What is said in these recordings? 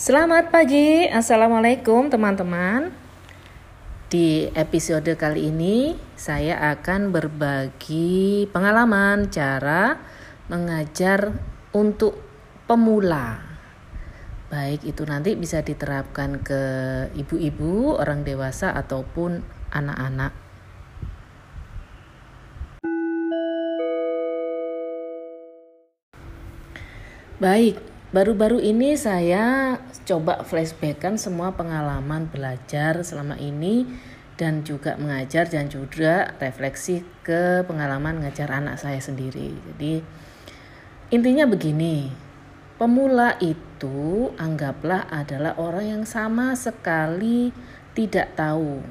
Selamat pagi, Assalamualaikum teman-teman. Di episode kali ini saya akan berbagi pengalaman cara mengajar untuk pemula. Baik itu nanti bisa diterapkan ke ibu-ibu, orang dewasa ataupun anak-anak. Baik, Baru-baru ini saya coba flashbackkan semua pengalaman belajar selama ini dan juga mengajar dan juga refleksi ke pengalaman mengajar anak saya sendiri. Jadi intinya begini, pemula itu anggaplah adalah orang yang sama sekali tidak tahu.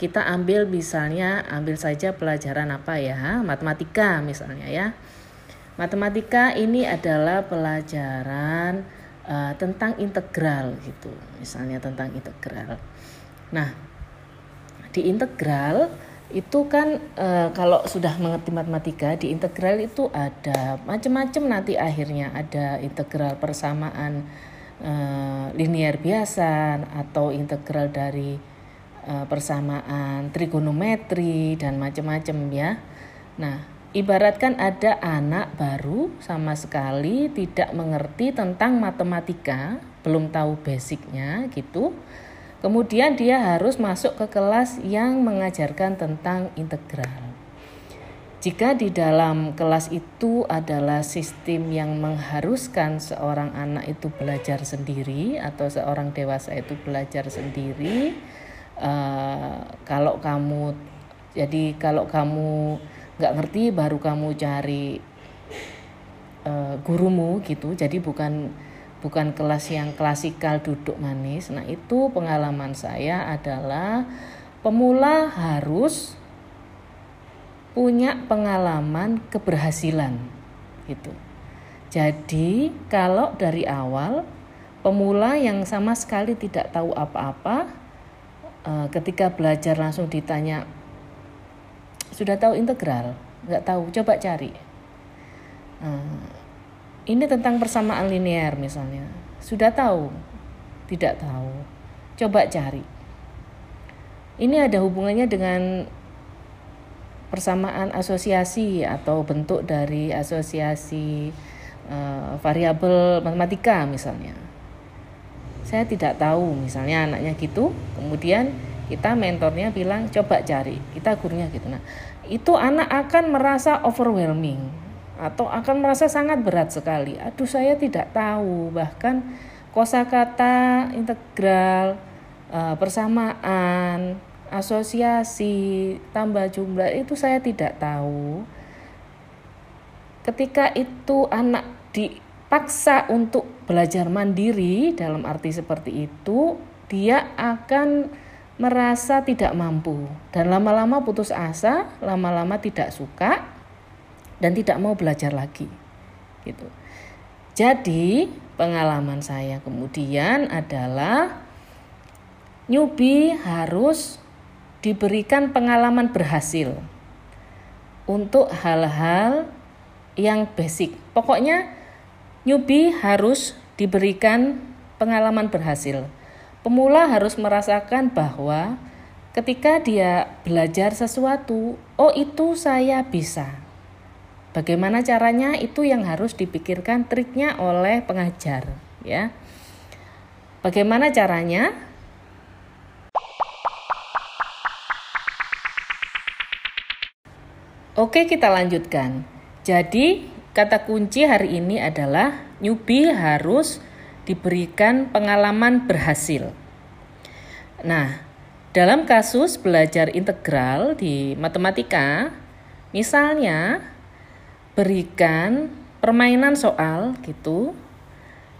Kita ambil misalnya ambil saja pelajaran apa ya, matematika misalnya ya Matematika ini adalah pelajaran uh, tentang integral gitu. Misalnya tentang integral. Nah, di integral itu kan e, kalau sudah mengerti matematika di integral itu ada macam-macam nanti akhirnya ada integral persamaan e, linear biasa atau integral dari e, persamaan trigonometri dan macam-macam ya. Nah, Ibaratkan ada anak baru sama sekali tidak mengerti tentang matematika, belum tahu basicnya gitu. Kemudian dia harus masuk ke kelas yang mengajarkan tentang integral. Jika di dalam kelas itu adalah sistem yang mengharuskan seorang anak itu belajar sendiri atau seorang dewasa itu belajar sendiri, uh, kalau kamu jadi kalau kamu nggak ngerti baru kamu cari uh, gurumu gitu. Jadi bukan bukan kelas yang klasikal duduk manis. Nah itu pengalaman saya adalah pemula harus punya pengalaman keberhasilan gitu. Jadi kalau dari awal pemula yang sama sekali tidak tahu apa-apa uh, ketika belajar langsung ditanya sudah tahu integral? Nggak tahu. Coba cari. Nah, ini tentang persamaan linear misalnya. Sudah tahu? Tidak tahu. Coba cari. Ini ada hubungannya dengan persamaan asosiasi atau bentuk dari asosiasi uh, variabel matematika misalnya. Saya tidak tahu misalnya anaknya gitu kemudian kita mentornya bilang coba cari. Kita gurunya gitu. Nah itu anak akan merasa overwhelming atau akan merasa sangat berat sekali. Aduh saya tidak tahu. Bahkan kosakata integral uh, persamaan asosiasi tambah jumlah itu saya tidak tahu. Ketika itu anak dipaksa untuk belajar mandiri dalam arti seperti itu dia akan merasa tidak mampu dan lama-lama putus asa, lama-lama tidak suka dan tidak mau belajar lagi. Gitu. Jadi, pengalaman saya kemudian adalah newbie harus diberikan pengalaman berhasil untuk hal-hal yang basic. Pokoknya newbie harus diberikan pengalaman berhasil Pemula harus merasakan bahwa ketika dia belajar sesuatu, oh itu saya bisa. Bagaimana caranya itu yang harus dipikirkan triknya oleh pengajar, ya. Bagaimana caranya? Oke, kita lanjutkan. Jadi, kata kunci hari ini adalah newbie harus diberikan pengalaman berhasil. Nah, dalam kasus belajar integral di matematika, misalnya berikan permainan soal gitu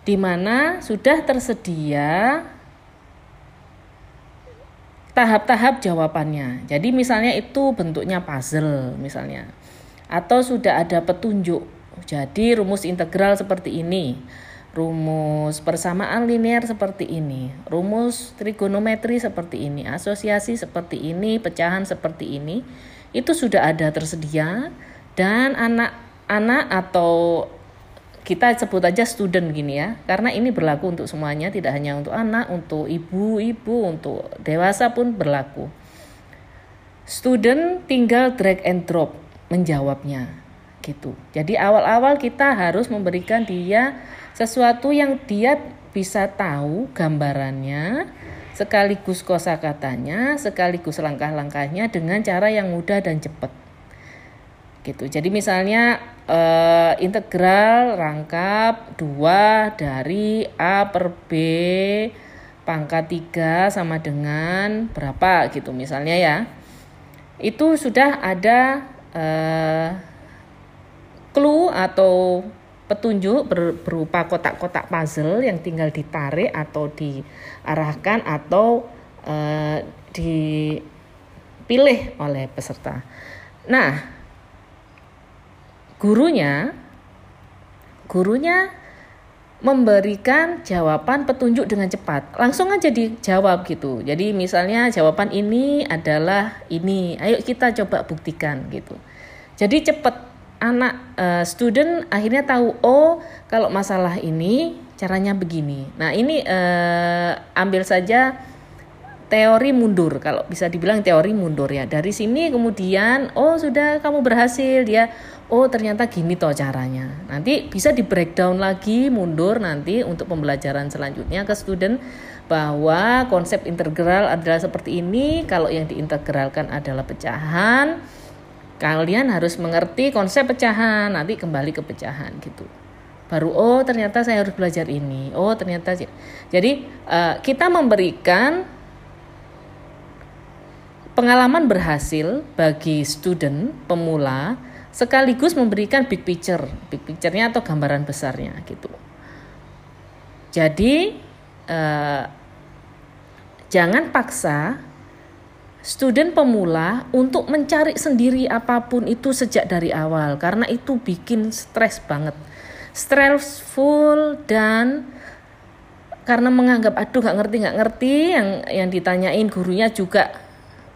di mana sudah tersedia tahap-tahap jawabannya. Jadi misalnya itu bentuknya puzzle misalnya. Atau sudah ada petunjuk. Jadi rumus integral seperti ini rumus persamaan linear seperti ini, rumus trigonometri seperti ini, asosiasi seperti ini, pecahan seperti ini, itu sudah ada tersedia. Dan anak-anak atau kita sebut aja student gini ya. Karena ini berlaku untuk semuanya. Tidak hanya untuk anak untuk ibu-ibu untuk dewasa pun berlaku. Student tinggal drag and drop menjawabnya. Gitu. Jadi awal-awal kita harus memberikan dia sesuatu yang dia bisa tahu gambarannya sekaligus kosakatanya sekaligus langkah-langkahnya dengan cara yang mudah dan cepat gitu. Jadi misalnya uh, integral rangkap 2 dari A per B pangkat 3 sama dengan berapa gitu misalnya ya. Itu sudah ada uh, clue atau petunjuk ber, berupa kotak-kotak puzzle yang tinggal ditarik atau diarahkan atau uh, dipilih oleh peserta. Nah, gurunya gurunya memberikan jawaban petunjuk dengan cepat. Langsung aja dijawab gitu. Jadi misalnya jawaban ini adalah ini. Ayo kita coba buktikan gitu. Jadi cepat anak uh, student akhirnya tahu oh kalau masalah ini caranya begini. Nah, ini uh, ambil saja teori mundur kalau bisa dibilang teori mundur ya. Dari sini kemudian oh sudah kamu berhasil dia oh ternyata gini toh caranya. Nanti bisa di breakdown lagi mundur nanti untuk pembelajaran selanjutnya ke student bahwa konsep integral adalah seperti ini, kalau yang diintegralkan adalah pecahan, kalian harus mengerti konsep pecahan, nanti kembali ke pecahan gitu. Baru oh ternyata saya harus belajar ini. Oh ternyata jadi uh, kita memberikan pengalaman berhasil bagi student pemula sekaligus memberikan big picture, big picture-nya atau gambaran besarnya gitu. Jadi eh, jangan paksa student pemula untuk mencari sendiri apa pun itu sejak dari awal karena itu bikin stres banget, stressful dan karena menganggap aduh nggak ngerti nggak ngerti yang yang ditanyain gurunya juga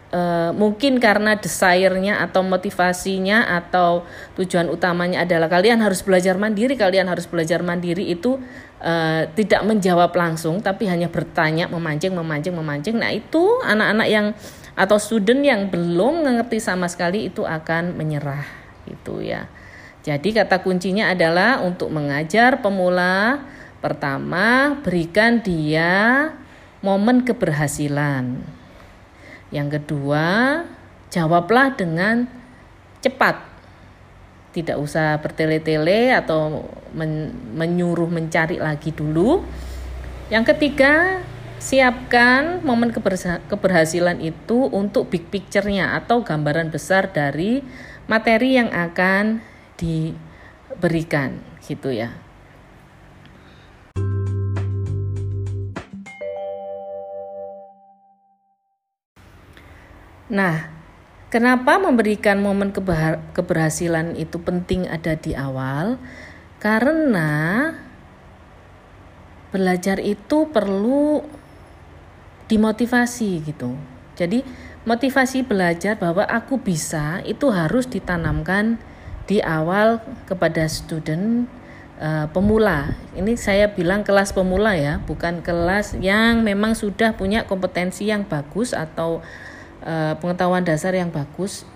Uh, mungkin karena desire-nya atau motivasinya atau tujuan utamanya adalah kalian harus belajar mandiri, kalian harus belajar mandiri itu uh, tidak menjawab langsung tapi hanya bertanya, memancing, memancing, memancing. Nah, itu anak-anak yang atau student yang belum mengerti sama sekali itu akan menyerah itu ya. Jadi kata kuncinya adalah untuk mengajar pemula pertama berikan dia momen keberhasilan yang kedua, jawablah dengan cepat. Tidak usah bertele-tele atau men menyuruh mencari lagi dulu. Yang ketiga, siapkan momen keberhasilan itu untuk big picture-nya atau gambaran besar dari materi yang akan diberikan gitu ya. Nah, kenapa memberikan momen keberhasilan itu penting ada di awal? Karena belajar itu perlu dimotivasi gitu. Jadi motivasi belajar bahwa aku bisa itu harus ditanamkan di awal kepada student uh, pemula. Ini saya bilang kelas pemula ya, bukan kelas yang memang sudah punya kompetensi yang bagus atau uh, pengetahuan dasar yang bagus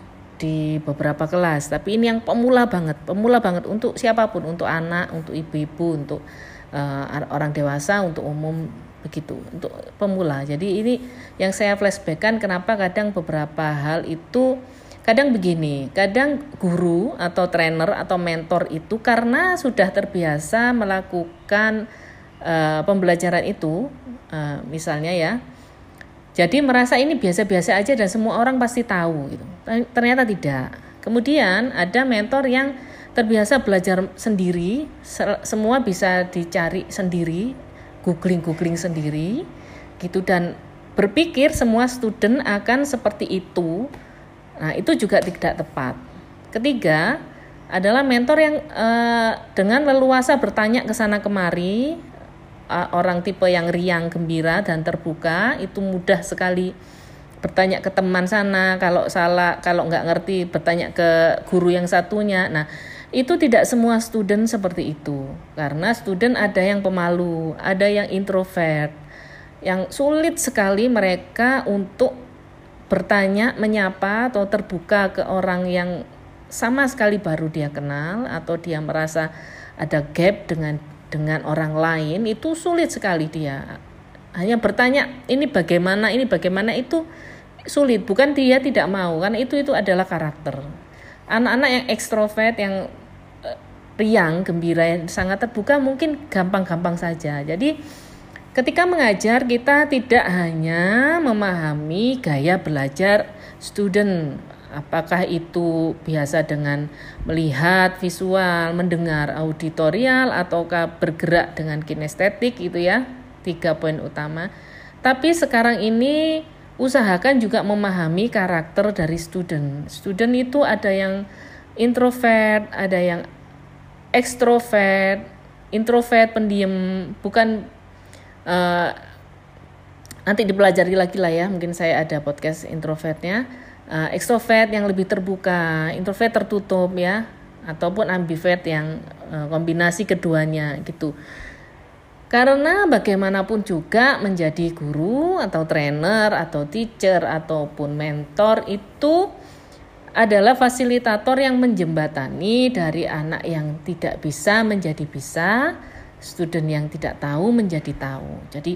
di beberapa kelas tapi ini yang pemula banget pemula banget untuk siapa pun untuk anak untuk ibu-ibu untuk uh, orang dewasa untuk umum begitu untuk pemula jadi ini yang saya flashbackkan kenapa kadang beberapa hal itu kadang begini kadang guru atau trainer atau mentor itu karena sudah terbiasa melakukan uh, pembelajaran itu uh, misalnya ya jadi merasa ini biasa-biasa aja dan semua orang pasti tahu gitu. Ternyata tidak. Kemudian ada mentor yang terbiasa belajar sendiri, semua bisa dicari sendiri, googling-googling sendiri gitu dan berpikir semua student akan seperti itu. Nah, itu juga tidak tepat. Ketiga, adalah mentor yang uh, dengan leluasa bertanya ke sana kemari, uh, orang tipe yang riang, gembira dan terbuka itu mudah sekali bertanya ke teman sana kalau salah kalau nggak ngerti bertanya ke guru yang satunya nah itu tidak semua student seperti itu. Karena student ada yang pemalu ada yang introvert yang sulit sekali mereka untuk bertanya menyapa atau terbuka ke orang yang sama sekali baru dia kenal atau dia merasa ada gap dengan dengan orang lain itu sulit sekali dia. Hanya bertanya ini bagaimana? Ini bagaimana? Itu sulit. Bukan dia tidak mau kan itu itu adalah karakter. Anak-anak yang ekstrovert yang riang gembira yang sangat terbuka mungkin gampang-gampang saja jadi ketika mengajar kita tidak hanya memahami gaya belajar student apakah itu biasa dengan melihat visual, mendengar auditorial ataukah bergerak dengan kinestetik itu ya tiga poin utama. Tapi sekarang ini usahakan juga memahami karakter dari student. Student itu ada yang introvert, ada yang ekstrovert. Introvert pendiam bukan uh, nanti dipelajari lagi lah ya. Mungkin saya ada podcast introvertnya. Uh, ekstrovert yang lebih terbuka, introvert tertutup ya, ataupun ambivert yang uh, kombinasi keduanya gitu. Karena bagaimanapun juga menjadi guru atau trainer atau teacher ataupun mentor itu adalah fasilitator yang menjembatani dari anak yang tidak bisa menjadi bisa, student yang tidak tahu menjadi tahu. Jadi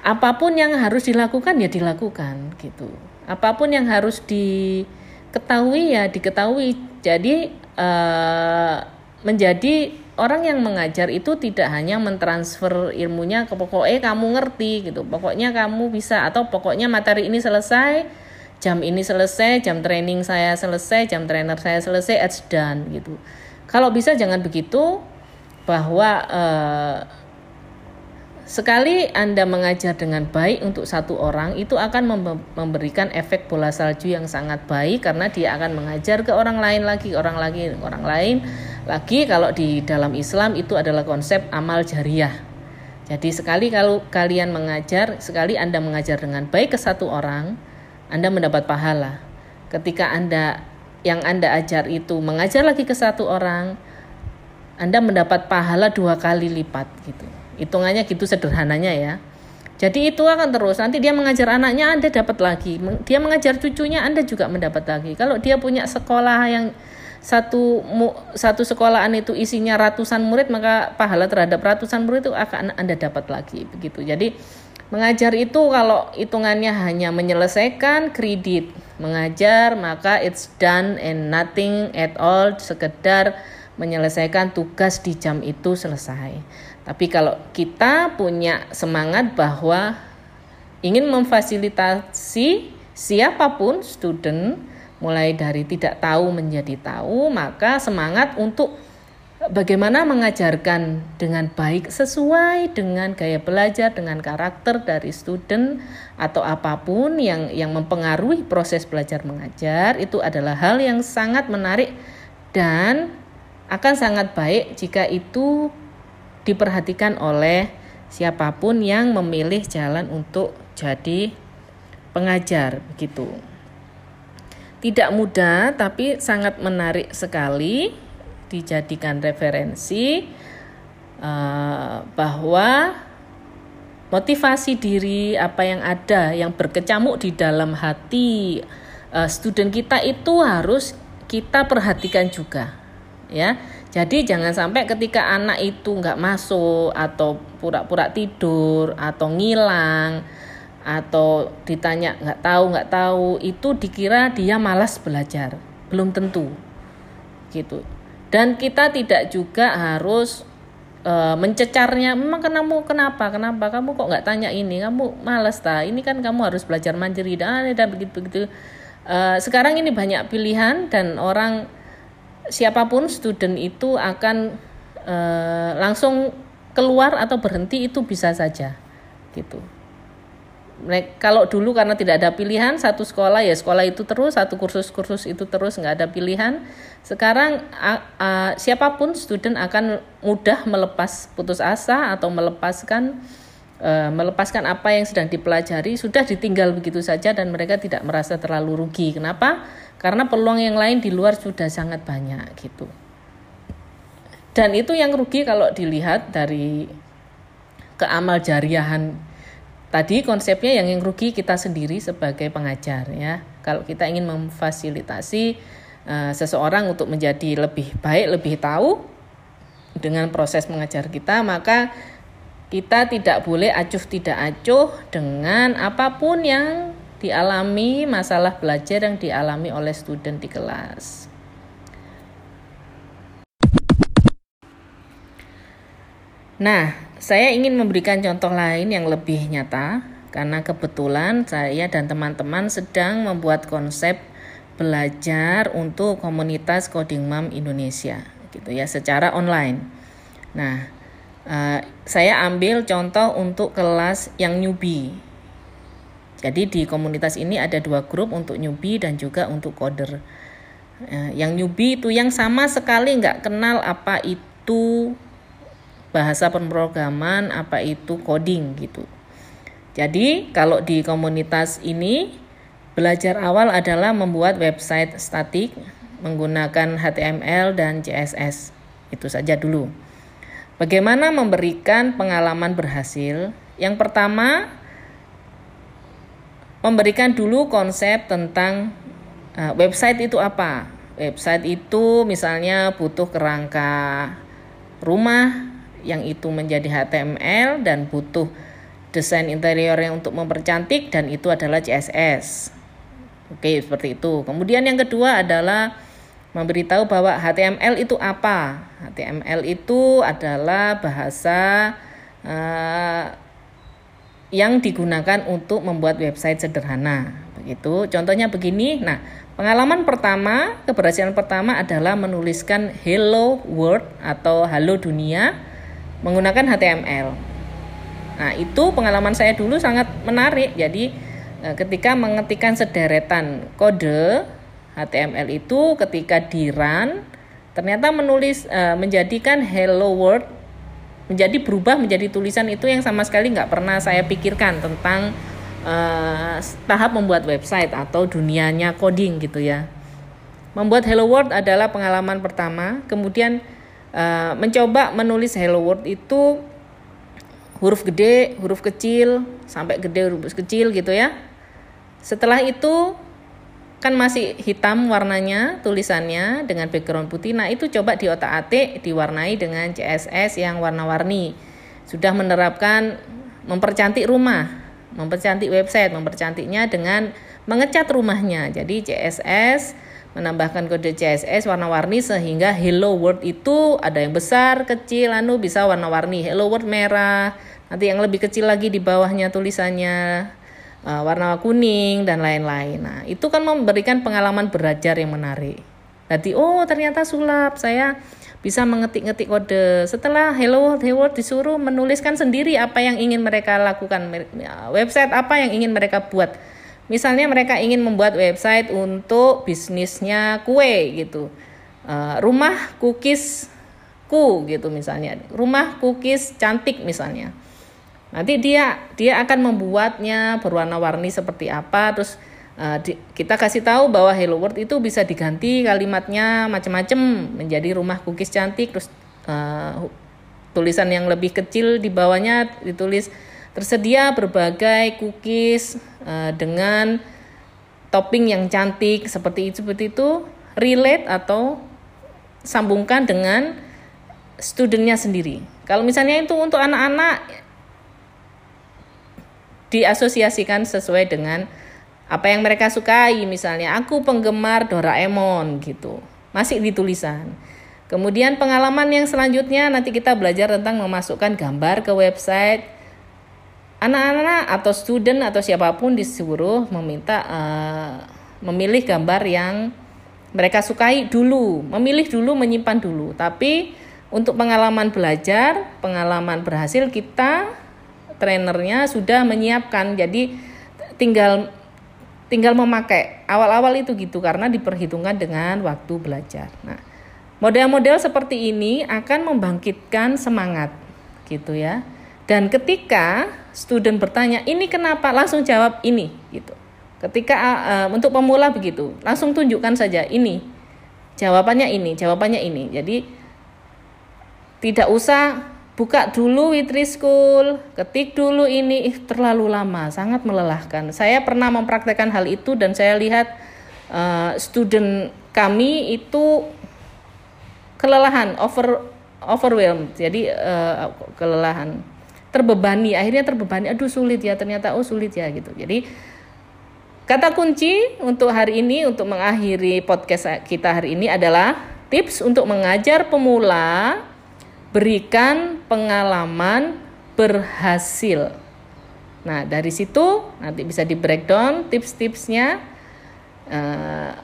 apa pun yang harus dilakukan ya dilakukan gitu. Apa pun yang harus diketahui ya diketahui. Jadi uh, menjadi orang yang mengajar itu tidak hanya mentransfer ilmunya ke pokoknya kamu ngerti gitu pokoknya kamu bisa atau pokoknya materi ini selesai jam ini selesai jam training saya selesai jam trainer saya selesai it's done gitu kalau bisa jangan begitu bahwa eh, Sekali Anda mengajar dengan baik untuk satu orang, itu akan memberikan efek bola salju yang sangat baik karena dia akan mengajar ke orang lain lagi, orang lagi, orang lain lagi. Kalau di dalam Islam itu adalah konsep amal jariah. Jadi sekali kalau kalian mengajar, sekali Anda mengajar dengan baik ke satu orang, Anda mendapat pahala. Ketika Anda yang Anda ajar itu mengajar lagi ke satu orang, Anda mendapat pahala dua kali lipat gitu. Hitungannya gitu sederhananya ya. Jadi itu akan terus. Nanti dia mengajar anaknya anda dapat lagi. Dia mengajar cucunya anda juga mendapat lagi. Kalau dia punya sekolah yang satu satu sekolahan itu isinya ratusan murid maka pahala terhadap ratusan murid itu akan anda dapat lagi begitu. Jadi mengajar itu kalau hitungannya hanya menyelesaikan kredit mengajar maka it's done and nothing at all sekedar menyelesaikan tugas di jam itu selesai. Tapi kalau kita punya semangat bahwa ingin memfasilitasi siapa pun student mulai dari tidak tahu menjadi tahu, maka semangat untuk bagaimana mengajarkan dengan baik sesuai dengan gaya belajar dengan karakter dari student atau apa pun yang yang mempengaruhi proses belajar mengajar itu adalah hal yang sangat menarik dan akan sangat baik jika itu diperhatikan oleh siapa pun yang memilih jalan untuk jadi pengajar begitu. Tidak mudah tapi sangat menarik sekali dijadikan referensi uh, bahwa motivasi diri apa yang ada yang berkecamuk di dalam hati uh, student kita itu harus kita perhatikan juga ya. Jadi jangan sampai ketika anak itu nggak masuk atau pura-pura tidur atau ngilang atau ditanya nggak tahu nggak tahu itu dikira dia malas belajar belum tentu gitu dan kita tidak juga harus e, mencecarnya memang kamu kenapa kenapa? Kamu kok nggak tanya ini? Kamu malas ta? Ini kan kamu harus belajar mandiri dan dan begitu begitu e, sekarang ini banyak pilihan dan orang siapa pun student itu akan e, langsung keluar atau berhenti itu bisa saja gitu. Kalau dulu karena tidak ada pilihan satu sekolah ya sekolah itu terus satu kursus-kursus itu terus nggak ada pilihan. Sekarang a, a, siapa pun student akan mudah melepas putus asa atau melepaskan e, melepaskan apa yang sedang dipelajari sudah ditinggal begitu saja dan mereka tidak merasa terlalu rugi. Kenapa? karena peluang yang lain di luar sudah sangat banyak gitu dan itu yang rugi kalau dilihat dari keamal jariahan tadi konsepnya yang yang rugi kita sendiri sebagai pengajar ya kalau kita ingin memfasilitasi uh, seseorang untuk menjadi lebih baik lebih tahu dengan proses mengajar kita maka kita tidak boleh acuh tidak acuh dengan apa pun yang dialami masalah belajar yang dialami oleh student di kelas. Nah, saya ingin memberikan contoh lain yang lebih nyata karena kebetulan saya dan teman-teman sedang membuat konsep belajar untuk komunitas Coding Mom Indonesia gitu ya secara online. Nah, uh, saya ambil contoh untuk kelas yang newbie. Jadi di komunitas ini ada dua grup untuk newbie dan juga untuk coder. Uh, yang newbie itu yang sama sekali nggak kenal apa itu bahasa pemrograman apa itu coding gitu. Jadi kalau di komunitas ini belajar awal adalah membuat website statik menggunakan HTML dan CSS. Itu saja dulu. Bagaimana memberikan pengalaman berhasil? Yang pertama memberikan dulu konsep tentang uh, website itu apa. Website itu misalnya butuh kerangka rumah, yang itu menjadi HTML dan butuh desain interior yang untuk mempercantik dan itu adalah CSS. Oke, seperti itu. Kemudian yang kedua adalah memberitahu bahwa HTML itu apa. HTML itu adalah bahasa uh, yang digunakan untuk membuat website sederhana. Begitu. Contohnya begini. Nah, pengalaman pertama, keberhasilan pertama adalah menuliskan hello world atau halo dunia menggunakan HTML. Nah, itu pengalaman saya dulu sangat menarik. Jadi, eh, ketika mengetikkan sederetan kode HTML itu ketika di run ternyata menulis uh, menjadikan hello world menjadi berubah menjadi tulisan itu yang sama sekali nggak pernah saya pikirkan tentang uh, tahap membuat website atau dunianya coding gitu ya. Membuat hello world adalah pengalaman pertama, kemudian uh, mencoba menulis hello world itu huruf gede, huruf kecil, sampai gede huruf kecil gitu ya. Setelah itu kan masih hitam warnanya tulisannya dengan background putih. Nah, itu coba di otak-atik diwarnai dengan CSS yang warna-warni. Sudah menerapkan mempercantik rumah, mempercantik website, mempercantiknya dengan mengecat rumahnya. Jadi CSS menambahkan kode CSS warna-warni sehingga hello world itu ada yang besar, kecil, anu bisa warna-warni. Hello world merah, nanti yang lebih kecil lagi di bawahnya tulisannya uh, warna kuning dan lain-lain. Nah, itu kan memberikan pengalaman belajar yang menarik. Jadi, oh ternyata sulap, saya bisa mengetik-ngetik kode. Setelah hello world, hello world disuruh menuliskan sendiri apa yang ingin mereka lakukan, website apa yang ingin mereka buat Misalnya mereka ingin membuat website untuk bisnisnya kue gitu. Uh, rumah cookies ku gitu misalnya. Rumah cookies cantik misalnya. Nanti dia dia akan membuatnya berwarna-warni seperti apa terus uh, di, kita kasih tahu bahwa Hello World itu bisa diganti kalimatnya macam-macam menjadi rumah cookies cantik terus uh, tulisan yang lebih kecil di bawahnya ditulis Tersedia berbagai cookies uh, dengan topping yang cantik. Seperti itu seperti itu relate atau sambungkan dengan studentnya sendiri. Kalau misalnya itu untuk anak-anak diasosiasikan sesuai dengan apa yang mereka sukai. Misalnya aku penggemar Doraemon gitu. Masih di tulisan. Kemudian pengalaman yang selanjutnya nanti kita belajar tentang memasukkan gambar ke website anak-anak atau student atau siapa pun disuruh meminta uh, memilih gambar yang mereka sukai dulu, memilih dulu, menyimpan dulu. Tapi untuk pengalaman belajar, pengalaman berhasil kita trainernya sudah menyiapkan. Jadi tinggal tinggal memakai. Awal-awal itu gitu karena diperhitungkan dengan waktu belajar. Nah, model-model seperti ini akan membangkitkan semangat gitu ya. Dan ketika student bertanya, "Ini kenapa?" langsung jawab ini gitu. Ketika uh, untuk pemula begitu, langsung tunjukkan saja ini. Jawabannya ini, jawabannya ini. Jadi tidak usah buka dulu Witri School, ketik dulu ini terlalu lama, sangat melelahkan. Saya pernah mempraktekkan hal itu dan saya lihat uh, student kami itu kelelahan, over overwhelmed. Jadi uh, kelelahan, terbebani, akhirnya terbebani. Aduh sulit ya, ternyata oh sulit ya gitu. Jadi kata kunci untuk hari ini untuk mengakhiri podcast kita hari ini adalah tips untuk mengajar pemula berikan pengalaman berhasil. Nah, dari situ nanti bisa di breakdown tips-tipsnya. Uh,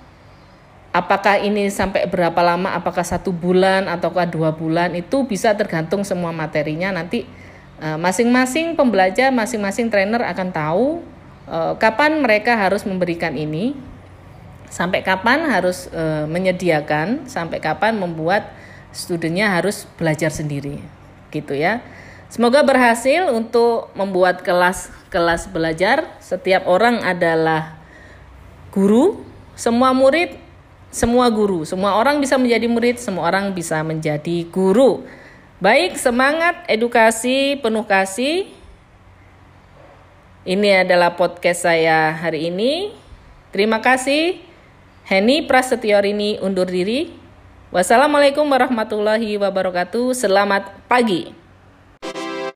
apakah ini sampai berapa lama? Apakah satu bulan ataukah dua bulan? Itu bisa tergantung semua materinya. Nanti masing-masing uh, pembelajar, masing-masing trainer akan tahu uh, kapan mereka harus memberikan ini, sampai kapan harus uh, menyediakan, sampai kapan membuat studentnya harus belajar sendiri gitu ya. Semoga berhasil untuk membuat kelas-kelas belajar. Setiap orang adalah guru. Semua murid semua guru. Semua orang bisa menjadi murid semua orang bisa menjadi guru baik semangat edukasi penuh kasih ini adalah podcast saya hari ini terima kasih Henny Prasetyorini undur diri Wassalamualaikum warahmatullahi wabarakatuh. Selamat pagi.